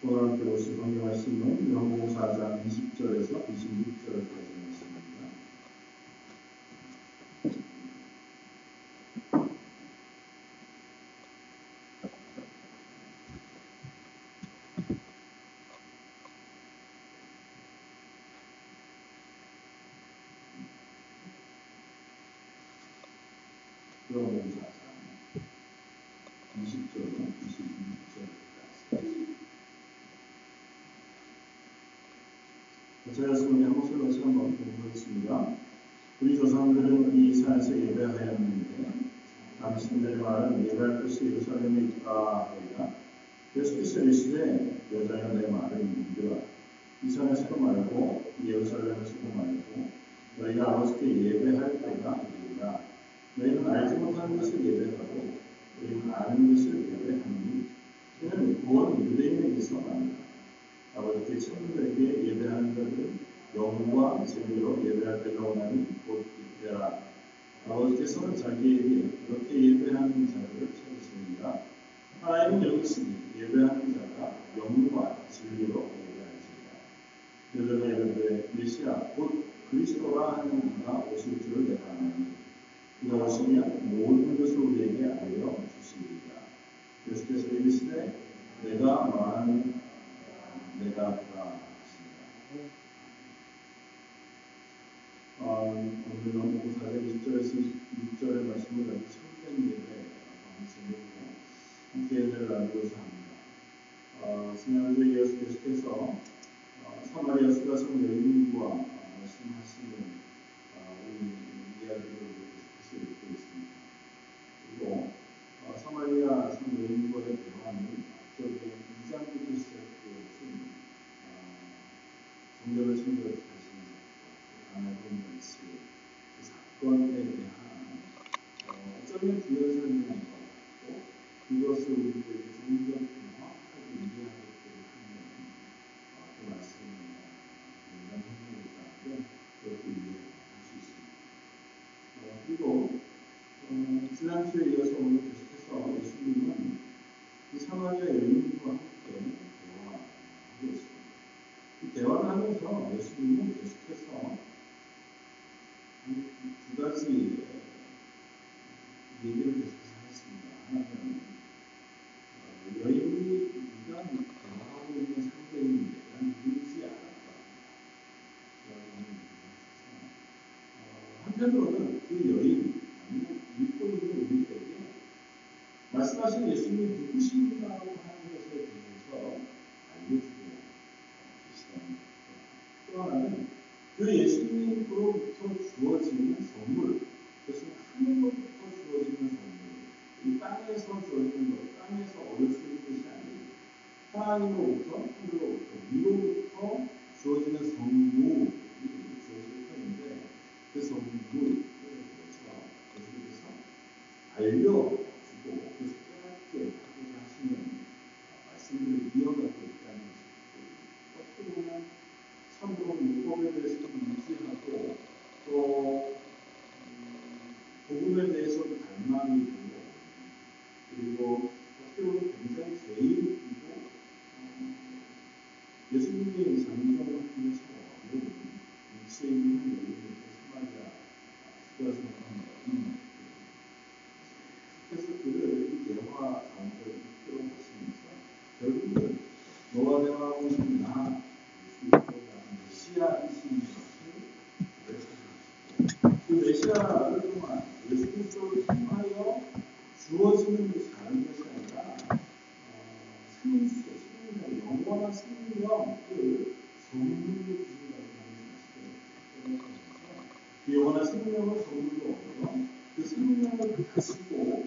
성경 말씀은 4장 20절에서 26절까지 말씀입니다. 요한복음 4장 20절로 26절까지 제가 쓰는 한국설 같이 한번 보겠습니다. 우리 조상들은 이 산에서 예배하였는데 당신들의 말은 예배할 곳이 예루살렘에 있다 하리라. 예수께서 이르시되 여자여 내 말을 믿으라. 이 산에서도 말고 예루살렘에서도 말고 너희가 아버지께 예배할 때가 이르리라. 너희는 알지 못하는 것을 예배하고 우리는 아는 것을 예배하니 이는 구원 유대인에게서 납니다. 아버지께 친구들에게 예배하는 것은 영과 진리로 예배할 때가 오나니 곧 이때라. 아버지께서는 자기에게 그렇게 예배하는 자들을 찾으시느니라. 하나님은 여기 있으니 예배하는 자가 영과 진리로 예배할지니라. 그들과 이르되 메시아 곧 그리스도라 하는 이가 오실 줄을 내가 아나니 그가 오시면 모든 것을 우리에게 알려 주시리라. 예수께서 이르시되 내가 말하는 내가 그가 하시니라. 어, 오늘 너무 사절 20절에서 6절의 말씀을 아주 참된 예배 방송으로 함께 은혜를 나누고자 합니다. 어, 지난주에 예수께서 어, 사마리아 수가성 여인과 어, 말씀하시는 어, 우리 이야기를 계속해서 읽고 있습니다. 그리고 어, 사마리아 성 여인과의 대화는 앞쪽에 2장부터 시작되어진 어, 성경을 청결하시는 하나님 말씀 그 사건에 대한 어, 어쩌면 부연 설명인 것 그것을 우리들에게 좀더 명확하게 이해하게끔 하는 어, 그 말씀을 인간 성경에 있다는데 그것도 이해할 수 있습니다. 어, 그리고 어, 지난주에 이어서 오늘 계속해서 예수님은 그 사마리아 여인과 함께 대화하고 있습니다. 이 대화를 하면서 예수님은 계속해서 두 가지 얘기를 계속해서 하셨습니다. 하나는 어, 여인이 네가 대화하고 있는 상대인 내가 누군지 알았다. 어, 한편으로는 그 여인 아니면 읽고 있는 우리들에게 말씀하신 예수님이 누구신가라고 하는 것에 대해서 알려주고 계시다는 것. 또 하나는 그 예수님으로부터 주어지는 선물, 그것은 하늘로부터 주어지는 선물, 이 땅에서 주어지는 것, 땅에서 얻을 수 있는 것이 아닌 하나님으로부터, 하늘로부터, 위로부터 주어지는 주어질 터인데 그 선물에 대해서 예수님께서 알려주고 그래서 깨닫게 하고자 하시는 말씀들을 이어가고 있다는 것입니다. 어떻게 보면 참으로 율법에 대해서도 인지하고 또 음, 복음에 대해서도 갈망이 되고 그리고 어떻게 보면 굉장히 죄인이고 어, 예수님이 장정하는 참 어려운 위치에 있는 한 여인에게 사마리아 수가성 여인 그래서 그를 이 대화 가운데 이끌어 가시면서 결국은 너와 대화하고 있는 나 메시아이신 것을 가르쳐주시고 그 메시아를 통한 예수 그리스도를 통하여 주어지는 것이 다른 것이 아니라 어, 생수, 생명, 영원한 생명을 선물로 주신다고 하는 사실을 그 영원한 생명을 선물로 얻어 그 생명을 가지고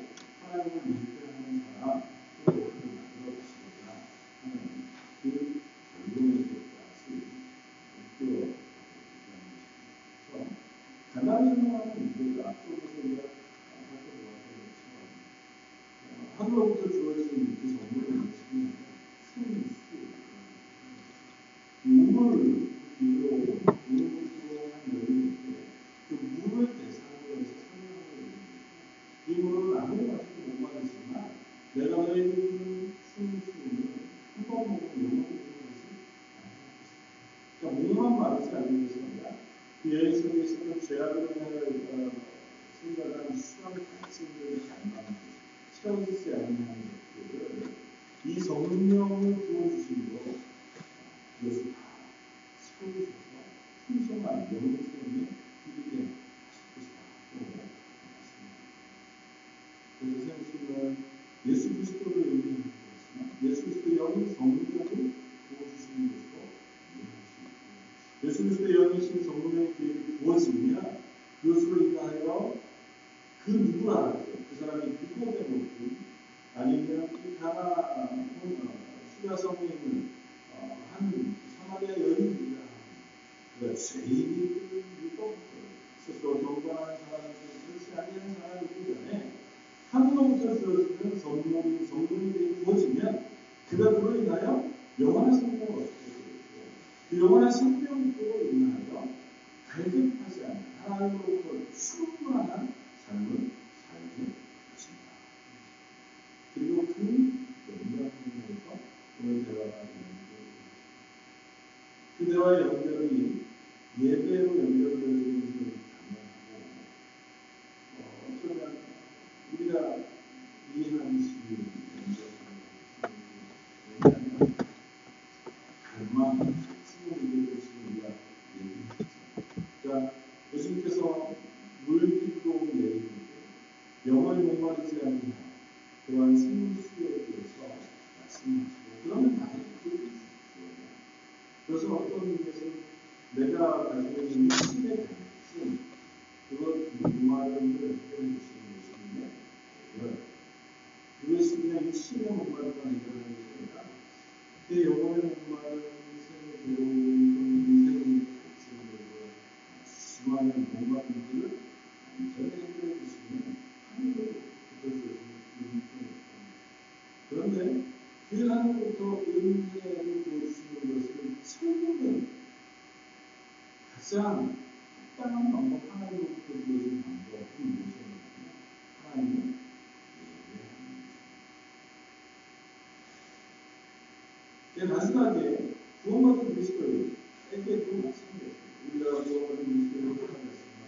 마지막에 구원 받은 그리스도를 때때 그 마찬가지 우리가 구원 받은 그리스도를 고백하겠습니다.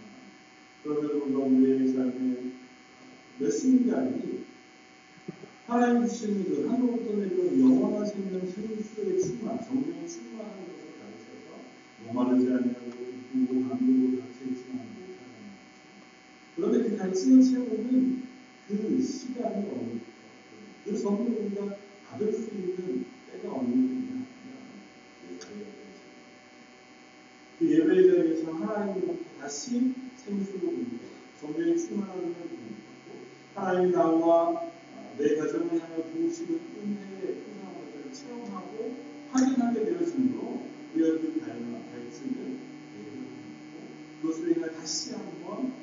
그런데도 우리가 우리의 삶에 몇십 년이 아니고 하나님 주시는 그 한국부터 내려 영원한 생명 새로운 수의 충만, 정령의 충만한 것을 가르쳐서 목마르지 않냐고 기쁘고 감동으로 갇혀있지 않고 그런데 그 갇히는 채우는 그 시간이 어느 그 전부 우리가 하나님 나와 내 가정을 향한 부으시는 은혜의 풍성한 것들을 체험하고 확인하게 되었으므로 이어진 다른 가르침을 내려놓고 네, 그것을 내가 다시 한번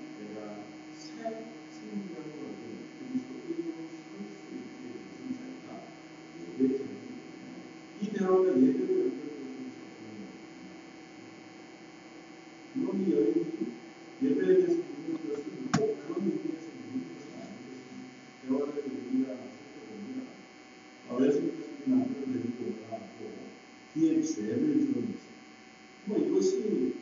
만들어드리고 DX 앱을 들어놓으세요. 뭐 이것이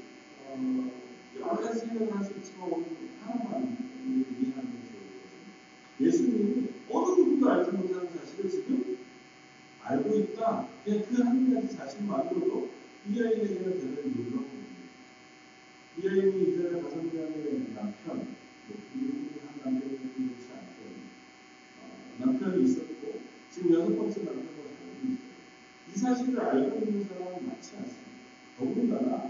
어, 여러 가지 생각을 할 수 있지만 오늘 하나만 이해하는 것이거든요. 예수님이 어느 누구도 알지 못하는 사실을 지금 알고 있다. 그냥 그 한 가지 자신만으로도 이 아이에게는 되는 놀라운 일입니다. 이 아이는 이제는 다섯 명의 남편, Tudo danado.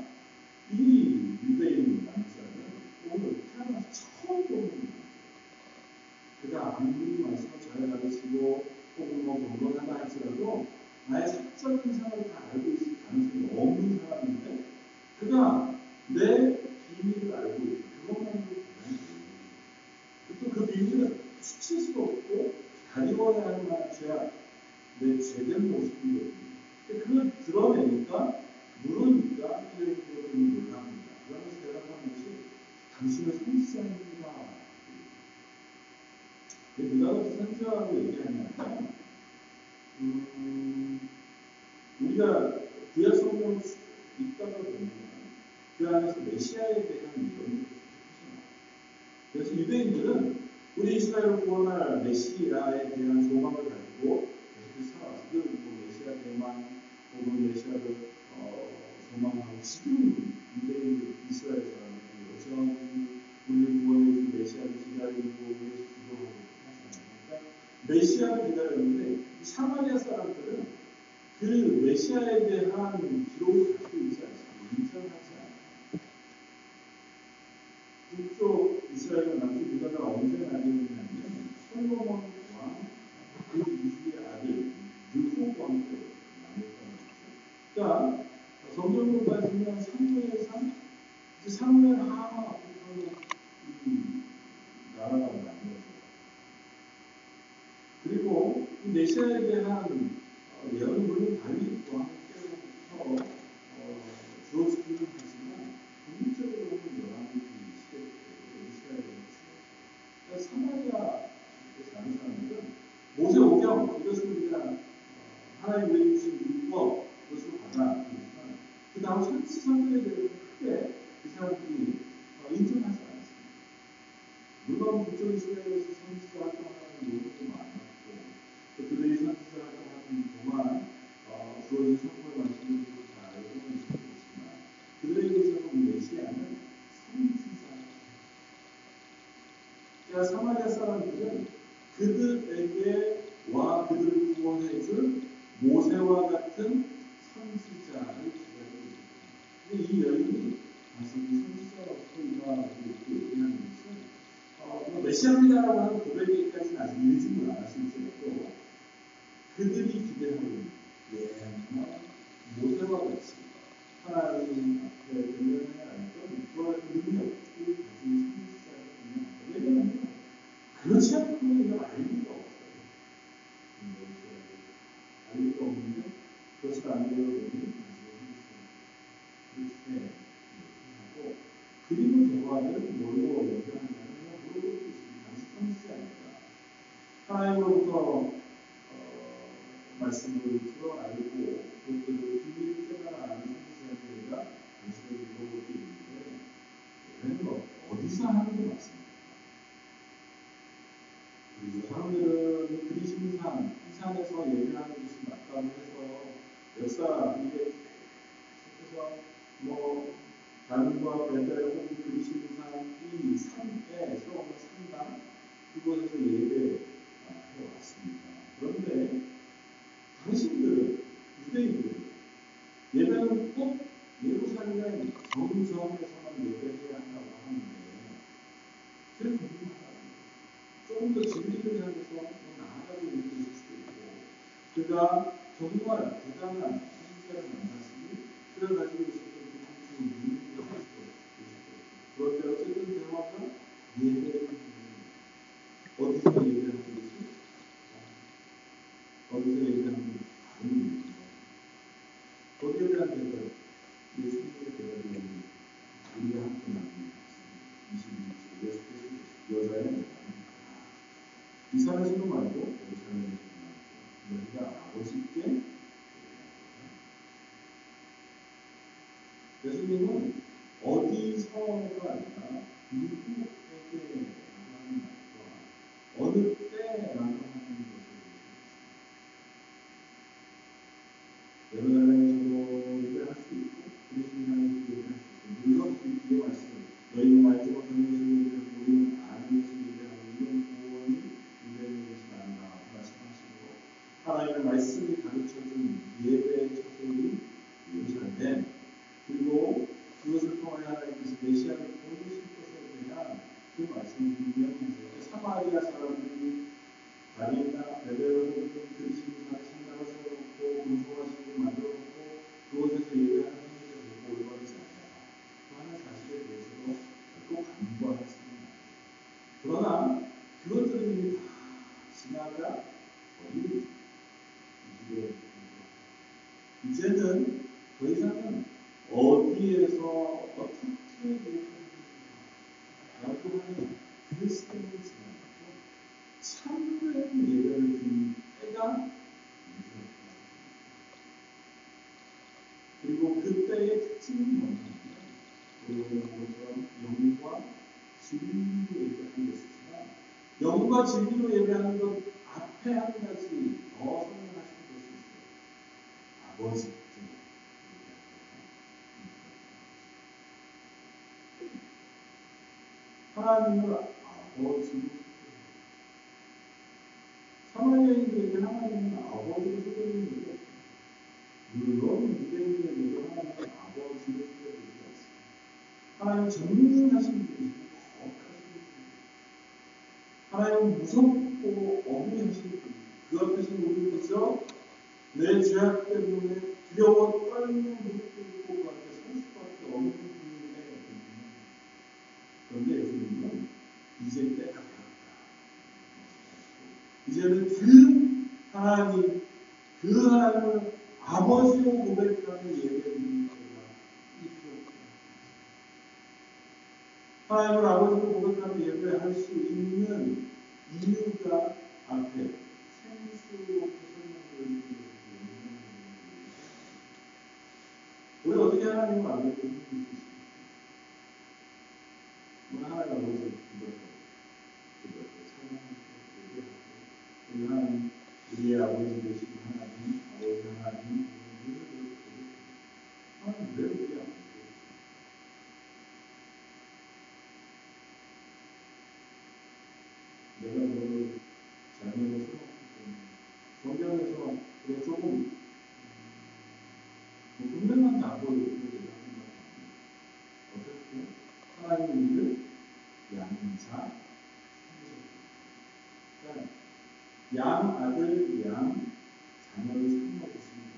당신을 상시하는 바. 근데 누가 그렇게 상시하고 얘기하냐면, 음, 우리가 구약 성경을 읽다가 보면, 그 안에서 메시아에 대한 이론이 그래서 유대인들은 우리 이스라엘을 구원할 메시아에 대한 소망을 가지고 계속 살아왔어요. 뭐 메시아 대만, 혹은 메시아를 어, 소망하고 지금 유대인들 이스라엘에서 메시아를 기다렸는데 사마리아 사람들은 그 메시아에 대한 기록을 그리고 내셔에 대한 어, 예언물은 다윗과 함께서 필요가 없습니다. 하나님 앞에 의존해야 하는 그런 의미 없습니다. 그런 부분이 조금 더 진리를 향해서 더 나아가고 있는 것일 수도 있고 그가 정말 대단한 신자를 만났으니 그를 가지고 있었던 그 부분이 있는 것일 수도 있고 그것대로 어쨌든 대화가 예배를 하나님의 말씀이 가르쳐준 예배의 초석이 예루살렘 그리고 그것을 통하여 하나님께서 메시아를 보여주실 것에 대한 그 말씀을 분명히 해서 사마리아 사람들이 다니엘 영과 진리로 예배하는 것 앞에 한 가지 더 설명하시는 것이 있어요. 아버지. 하나님을 아버지로 사마리아인들에게 하나님은 아버지로 소개하는 없습니다. 물론 유대인들에게도 하나님은 아버지로 소개되지 않습니다. 하나님 전능하신 분이시고 하나님 무섭고 분이시고 그 앞에서 우리를 그저 내 죄악 때문에 두려워 떨리는 무릎 꿇고 그 앞에 설 수밖에 없는 분의 그런데 예수님은 이제 때가 되었다. 이제는 그 하나님, 그 하나님을 아버지로 고백하는 때가 이르렀다. 하나님을 아버지로 고백하는 예배를 할 수 있는 이유가 앞에 생수로 설명을 해주는 우리 어떻게 하나님을 알고 있는? 우리 하나님 아버지 기도하고 기도하고 찬양하고 예배하고 우리 우리의 아버지 되신 하나님 아버지 하나님 우리를 하나님 왜 우리 아버지 내가 너를 잘못을 생각했기 때문에 성경에서 그래 조금 뭐 분명한 답을 우리에게 한다고 어떻게 하나님 우리를 양자 그러니까 양 아들 양 자녀를 삼아 주십니다.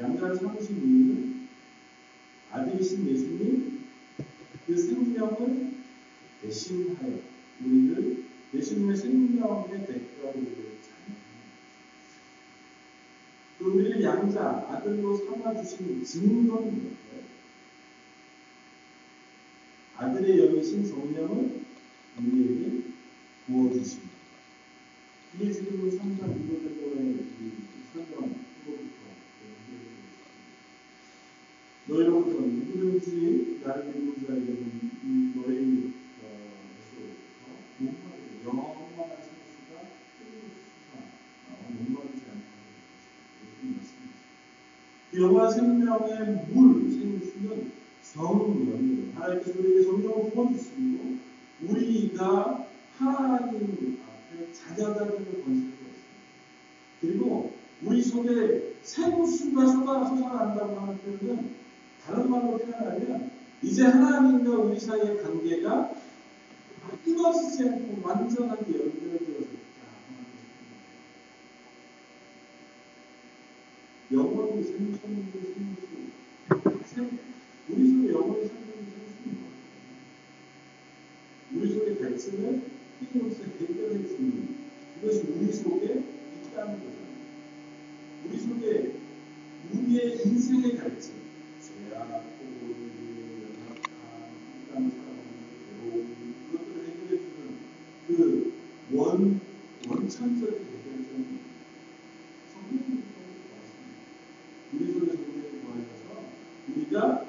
양자를 삼으신 이유는 아들이신 예수님 그 생명을 대신하여 우리를 예수님의 생명의 대가로 우리를 자녀합니다. 그 우리를 양자 아들로 삼아 주신 증거는 뭘까요? 아들의 영이신 성령을 우리에게 부어주십니다. 이게 지금 3장 2절의 설명 후로부터 너희로부터 누구든지 나를 믿는 자에게는 너희 에서부터 목마르게 영원한 생수가 끊임없이 솟아 목마르지 않게 하는 것입니다. 그 영원한 생명의 물 생수는 성령이에요. 하나님께서 우리에게 성령을 부어주시고 우리가 자녀가 되는 권세가 있습니다. 그리고 우리 속에 생수가 쏟아 솟아난다고 하는 표현은 다른 말로 표현하면 이제 하나님과 우리 사이의 관계가 끊어지지 않고 완전하게 연결되어져 있다. 영원히 생성된 생수. 우리 속에 영원히 생성된 생수는 뭐예요? 우리 속의 갈증을 끊임없이 해결해 주는 그것이 우리 속에 있다는 거죠. 우리 속에 우리의 인생의 갈증, 죄악, 포도류, 연약함, 한강 살아가는 괴로움, 그것들을 해결해 주는 그 원, 원천적인 해결점이 성령님이 도와주십니다. 우리 속에 성령이 도와셔서 우리가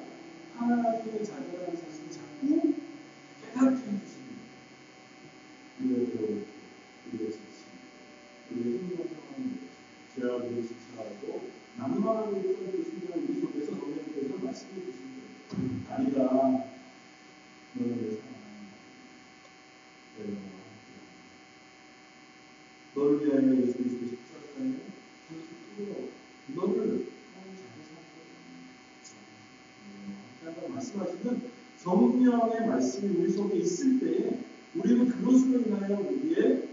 하나님의 자녀라는 사실을 자꾸 깨닫게 해주십니다. 우리의 괴로움, 우리의 지침, 우리의 힘든 상황을 죄악으로 지체하고 낭만하고 있던 그 순간 우리 속에서 성령께서 말씀해 주십니다. 아니다. 너는 내 사랑한다. 내가 너와 함께한다. 너를 위하여 예수 그리스도 십자가에 죽으러 너를 하나님 잘 살거든. 말씀하시는 성령의 말씀이 우리 속에 있을 때에 우리는 그것으로 인하여 우리의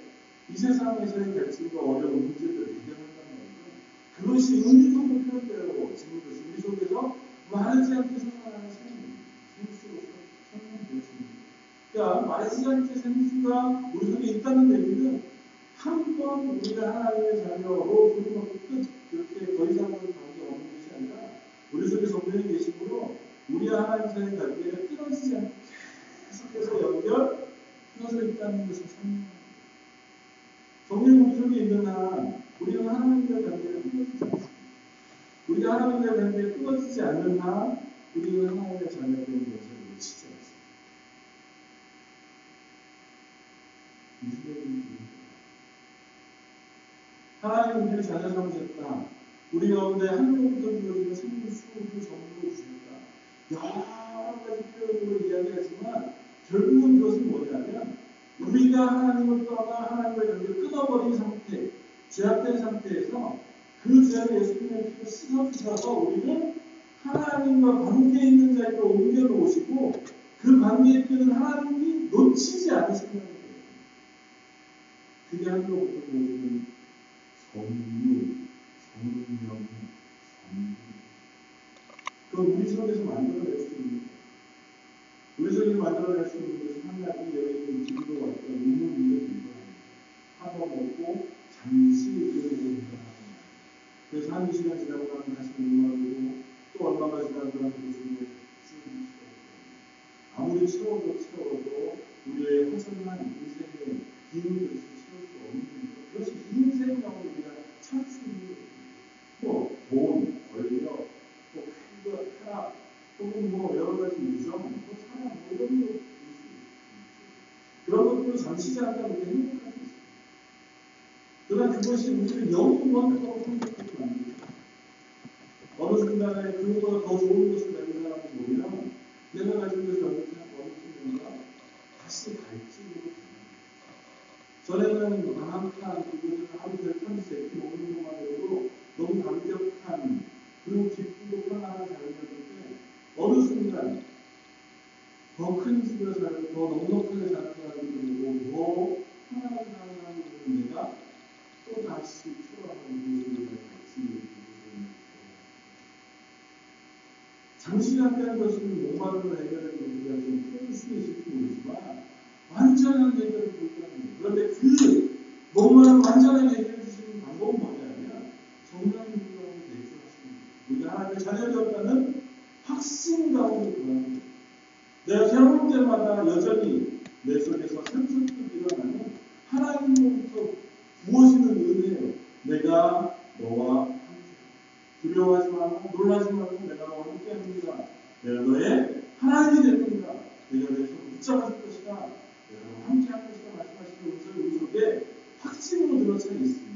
이 세상에서의 갈증과 어려운 문제들을 해결한다는 거죠. 그것이 은유적으로 표현되고 지금 것이 우리 속에서 마르지 않게 솟아나는 생수로서 설명되었습니다. 그러니까 마르지 않게 생수가 우리 속에 있다는 얘기는 한 번 우리가 하나님의 자녀로 부름받고 끝 그렇게 더 이상은 관계 없는 것이 아니라 우리 속에 성령이 계심으로 우리와 하나님 사이의 관계가 끊어지지 않게 계속해서 연결 끊어져 있다는 것을 설명합니다. 성령 우리 속에 있는 한 우리는 하나님과의 관계가 끊어지지 않는 한 우리는 하나님의 자녀된 것을 놓치지 않습니다. 하나님 우리를 자녀 삼으셨다. 우리 가운데 한국부터 주어지는 생명 수고를 전부로 주셨다. 여러 가지 표현으로 이야기하지만 결국은 그것은 뭐냐면 우리가 하나님을 떠나 하나님의 관계를 끊어버린 상태, 죄악된 상태에서 그 예수님의 피로 씻어주셔서 우리는 하나님과 관계 있는 자리로 옮겨 놓으시고 그 관계에 있는 하나님이 놓치지 않으신다는 거예요. 그게 한국부터 보여주는 성류, 성령, 성령. 그건 우리 속에서 만들어낼 수 있는 우리 속에서 만들어낼 수 있는 것은 한 가지 여인이 기도로 왔던 눈물 위에 기도합니다. 하고 먹고 잠시 기도를 기도합니다. 그래서 한 시간 지나고 나면 다시 눈물하고 또 얼마나 지나고 나면 그 아무리 채워도 채워도 우리의 허전한 인생의 기운을 채울 수 없는 것. 그것이 인생이라고 우리가 찾을 수 있는 것입니다. 뭐, 돈, 권력, 또 쾌거, 쾌락, 혹은 뭐 여러 가지 유정, 또 사랑, 뭐 이런 것 그런 것들로 잠시 잠깐 우리 행복할 수 있습니다. 그러나 그것이 우리를 영원하다고 생각하지 않습니다. 순간에 그보다 더 좋은 것을 가진 사람을 보면 내가 가진 것을 어느 순간가 다시 갈증으로 전에는 방한탄 그것을 하루 별 세끼 먹는 것만으로도 너무 감격한 그리고 기쁘고 편안한 삶이었는데 어느 순간 더 큰 집에 살고 더 넉넉하게 사는 사람이 되고 더 편안하게 사는 사람이 되는 내가 또 다시 초라한 모습을 같이 잠깐 것은 목마름을 해결하는 우리가 좀 표현을 수 있을지 모르지만 완전한 해결을 볼거아니에요 그런데 그 목마름 완전하게 해결해 주시는 방법은 뭐냐면 성령님 가운데 내주하시는 우리가 하나님의 자녀되었다는 확신 가운데 들어가는 거예요. 내가 괴로울 때마다 여전히 내 속에서 생선도 일어나는 하나님으로부터 무엇이든 은혜예요. 내가 너와 함께 두려워하지 말고 놀라지 말고 내가 너와 함께 합니다. 내가 너의 하나님이 될 겁니다. 내가 내 손을 붙잡아줄 것이다. 내가 너와 함께 할 것이다. 말씀하시는 음성이 우리 속에 확신으로 들어차 있으면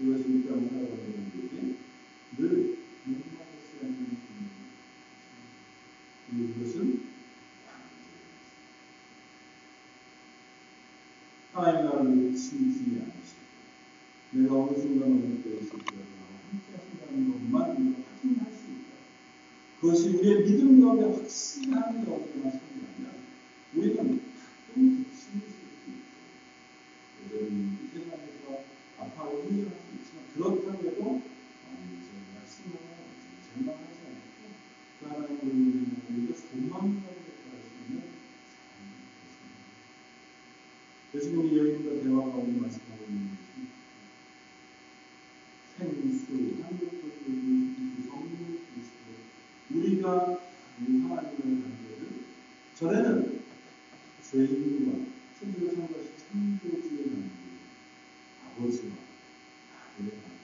이것이 우리가 살아가는 분들에게 늘 눈맞을 수 있는 이것은 하나님 나라를 놓치지 않으시고 내가 어느 순간 어느 때에 있을 때 함께 하신다는 것만 우리가 확인할 수 있다. 그 것이 우리의 믿음 가운데 가운데만 살면 우리는 가끔 부침이 있을 수 있고 여전히 이 세상에서 아파하고 힘들할 수 있지만 그렇다고 해도 완전 말씀하고 절망하지 않고 그 하나님을 믿는 우리가 소망 가운데 들어갈 수 있는 삶이 되습니다. 그래서 우리 여인과 대화 가운데 말씀하고 있는 것이 생수, 한국도 성령 그리스도 우리가 하나님의 관계를 전에는 죄인과 천주를 상것이 창조주의 관계 아버지와 아들의 관계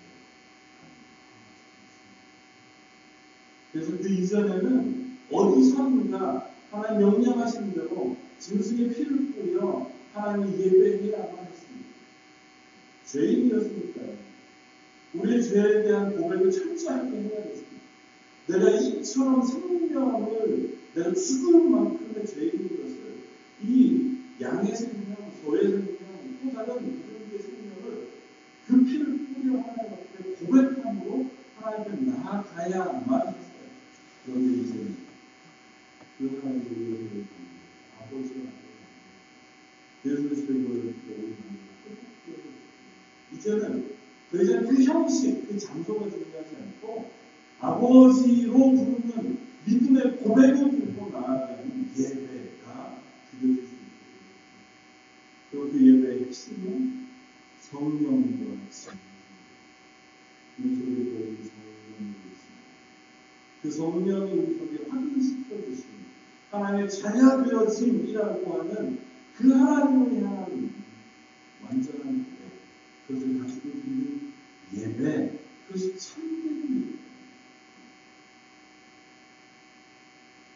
그래서 그 이전에는 어디선가 하나님 명령하신 대로 짐승의 피를 뿌려 하나님 예배해야만 했습니다. 죄인이었으니까요. 우리의 죄에 대한 고백을 철저하게 해야 됐습니다. 내가 이처럼 생명을 내가 죽을 만큼의 것을 이 양의 생명, 소의 생명, 또 다른 그들의 생명을 그 피를 뿌려 하나님 앞에 고백함으로 하나님 앞에 나아가야만 했어요. 그런데 이제 그 하나님의 우리를 아버지가 예수 그리스도의 우리 이제는 더 이상 그 형식, 그 장소가 중요하지 않고 아버지로 부르는 믿음의 고백을 들고 나아가는 예배가 드려질 수 있습니다. 그리고 그 예배의 핵심은 성령과 같이 우리 속에 보이는 성령이 있습니다. 그 성령이 우리 속에 확인시켜 주시는 하나님의 자녀 되어짐이라고 하는 그 하나님을 향한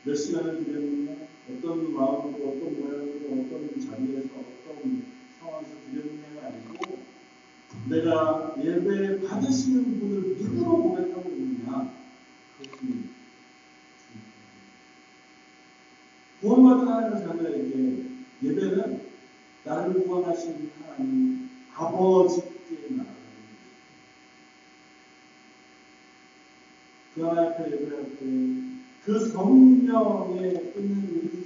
몇 시간을 드렸느냐, 어떤 마음으로, 어떤 모양으로, 어떤 자리에서, 어떤 상황에서 드렸느냐가 아니고, 내가 예배 받으시는 분을 누구로 고백하고 있느냐, 그것입니다. 구원받은 하나님의 자녀에게 예배는 나를 구원하신 하나님 아버지께 나아가는 그 하나님 앞에 예배할 때 그 성령의 끊는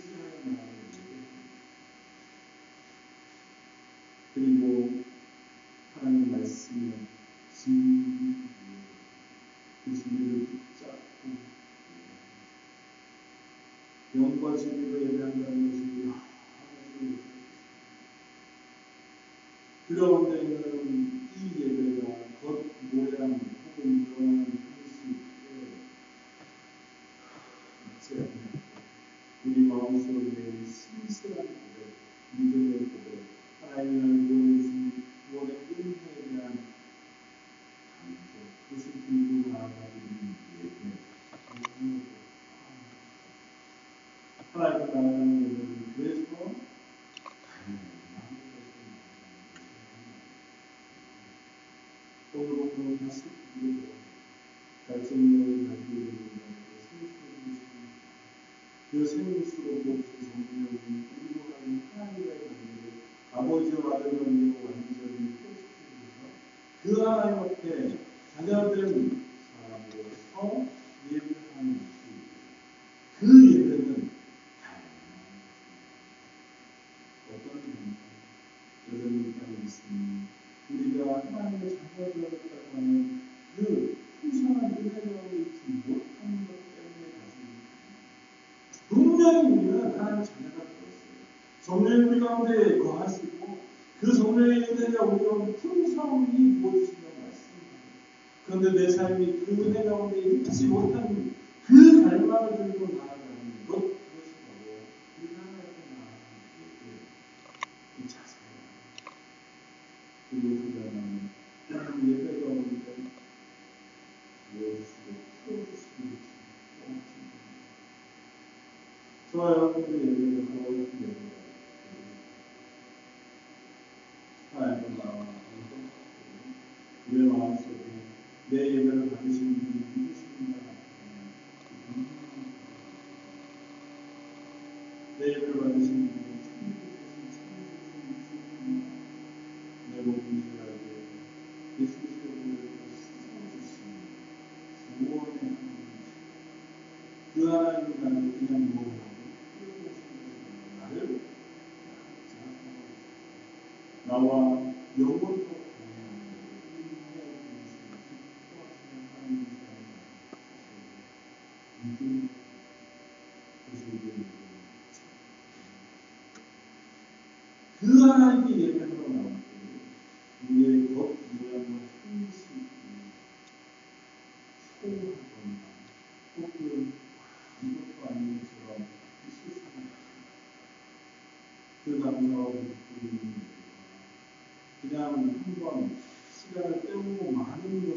듣지 못한 그 결말을 들고 나아가는 것 그것이 바로 우리 하나님께 나아가는 이 자세 그리고 그다음에 음, 예배가 하나님께 예배하러 나왔고 우리의 겉 모양과 생신 초하거나 혹은 이것도 아닌 것처럼 실상을 그 감사와 우리는 그냥 한 번 시간을 때우고 많은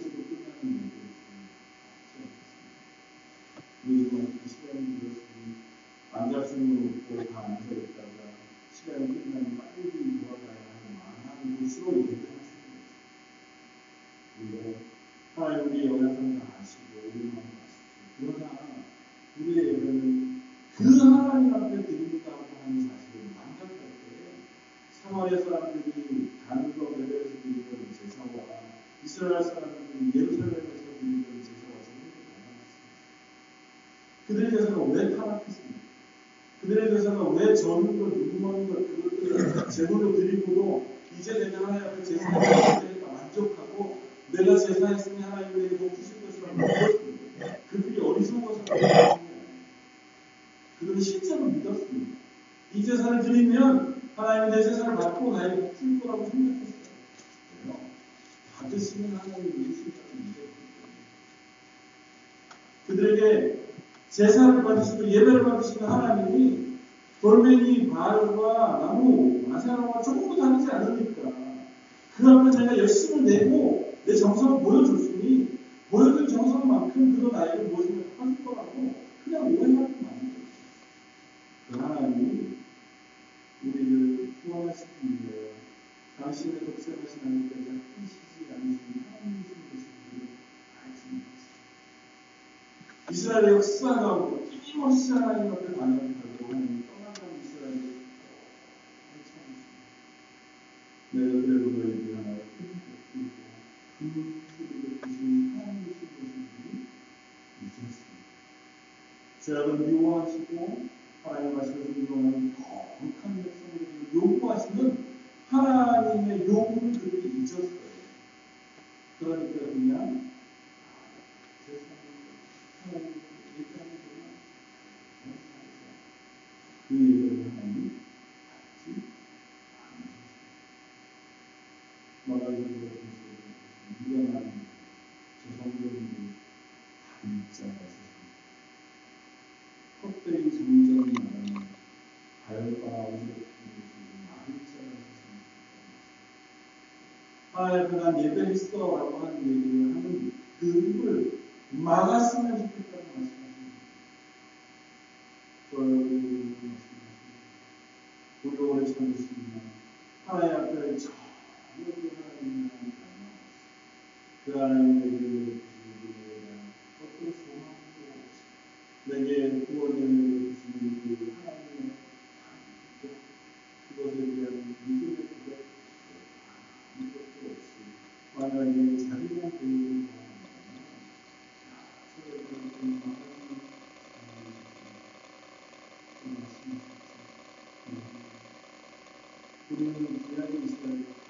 제 삶을 만족하고 내가 제 삶에 하나님의 복주실 것이라고 믿었습니다. 그들이 어리석어서 그들은 실제로 믿었습니다. 이 제사를 드리면 하나님이 내 제사를 받고 나에게 복줄 거라고 생각했어요. 그래요? 받으시면 하나님이 믿으신다는 믿었습니다. 그들에게 제사를 받으시고 예배를 받으시는 하나님이 돌멩이, 말과 나무, 마사나와 조금도 다르지 않으니까 그러면 내가 열심히 내고 내 정성을 보여줬으니 보여준 정성만큼 그도 나에게 무엇을 할 거라고 그냥 오해하는 아니죠. 그 하나님이 우리를 구원하시는 거예요. 당신의 독생하신 하나님께서 희시지 않으신 하나님이신 것을 알수 있는 것입니다. 이스라엘의 역사가 끊임없이 하나님 앞에 반응을 내용들을 잊었어요. 그러니까 그냥 그가 예배를 쓰도록 하는 얘기를 하는 그 입을 막았으면 Thank you.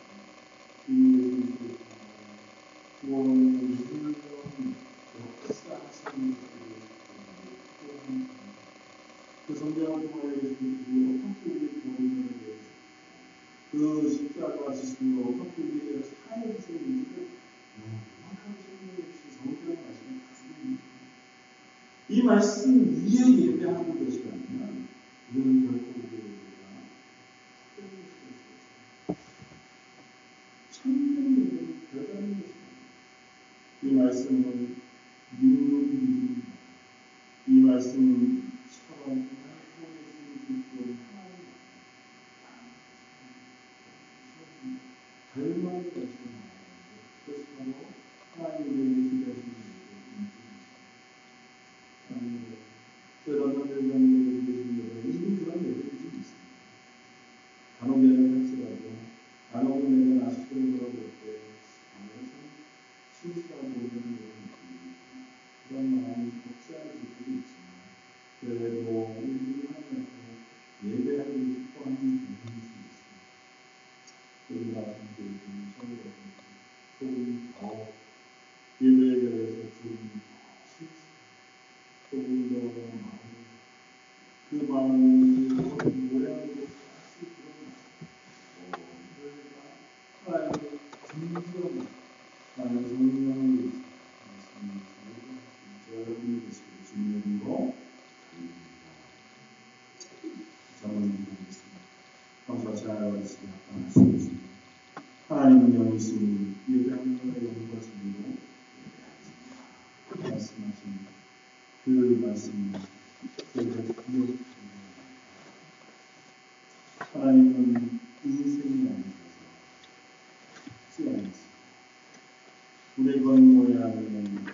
우리 번호에 하는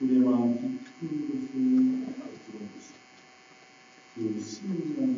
우리의 마음이 깊은 곳을 들어보시고 그 심장